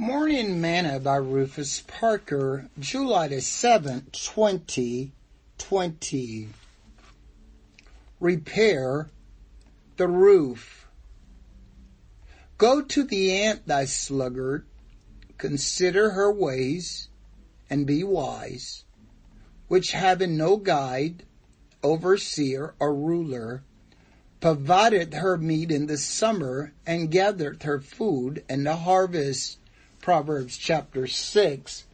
Morning Manna by Rufus Parker, July the 7th, 2020. Repair the roof. Go to the ant, thy sluggard, consider her ways, and be wise, which having no guide, overseer, or ruler, provided her meat in the summer, and gathered her food in the harvest Proverbs chapter 6,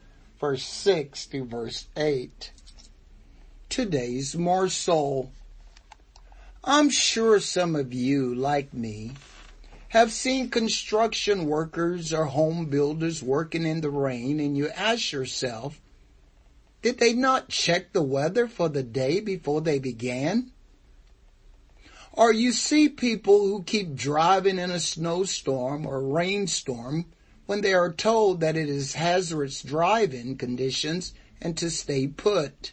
verse 6 to verse 8. Today's morsel. I'm sure some of you, like me, have seen construction workers or home builders working in the rain and you ask yourself, did they not check the weather for the day before they began? Or you see people who keep driving in a snowstorm or rainstorm when they are told that it is hazardous driving conditions and to stay put.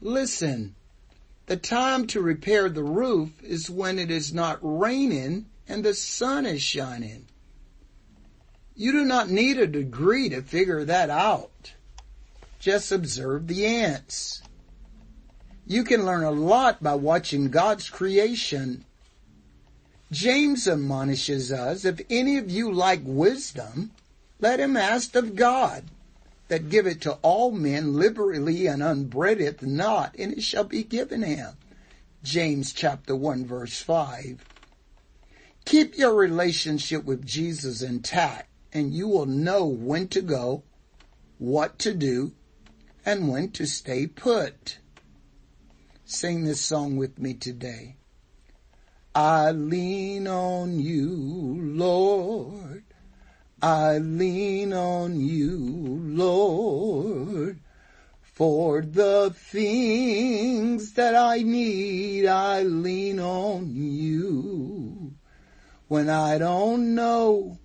Listen, the time to repair the roof is when it is not raining and the sun is shining. You do not need a degree to figure that out. Just observe the ants. You can learn a lot by watching God's creation James admonishes us, if any of you lack wisdom, let him ask of God, that giveth to all men liberally and upbraideth not, and it shall be given him. James chapter 1 verse 5. Keep your relationship with Jesus intact, and you will know when to go, what to do, and when to stay put. Sing this song with me today. I lean on you, Lord. I lean on you, Lord. For the things that I need, I lean on you. When I don't know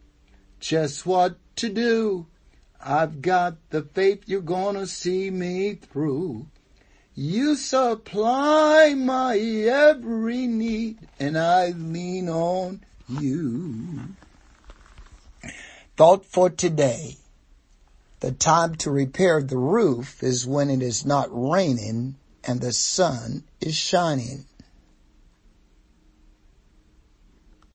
just what to do, I've got the faith you're gonna see me through. You supply my every need and I lean on you. Thought for today. The time to repair the roof is when it is not raining and the sun is shining.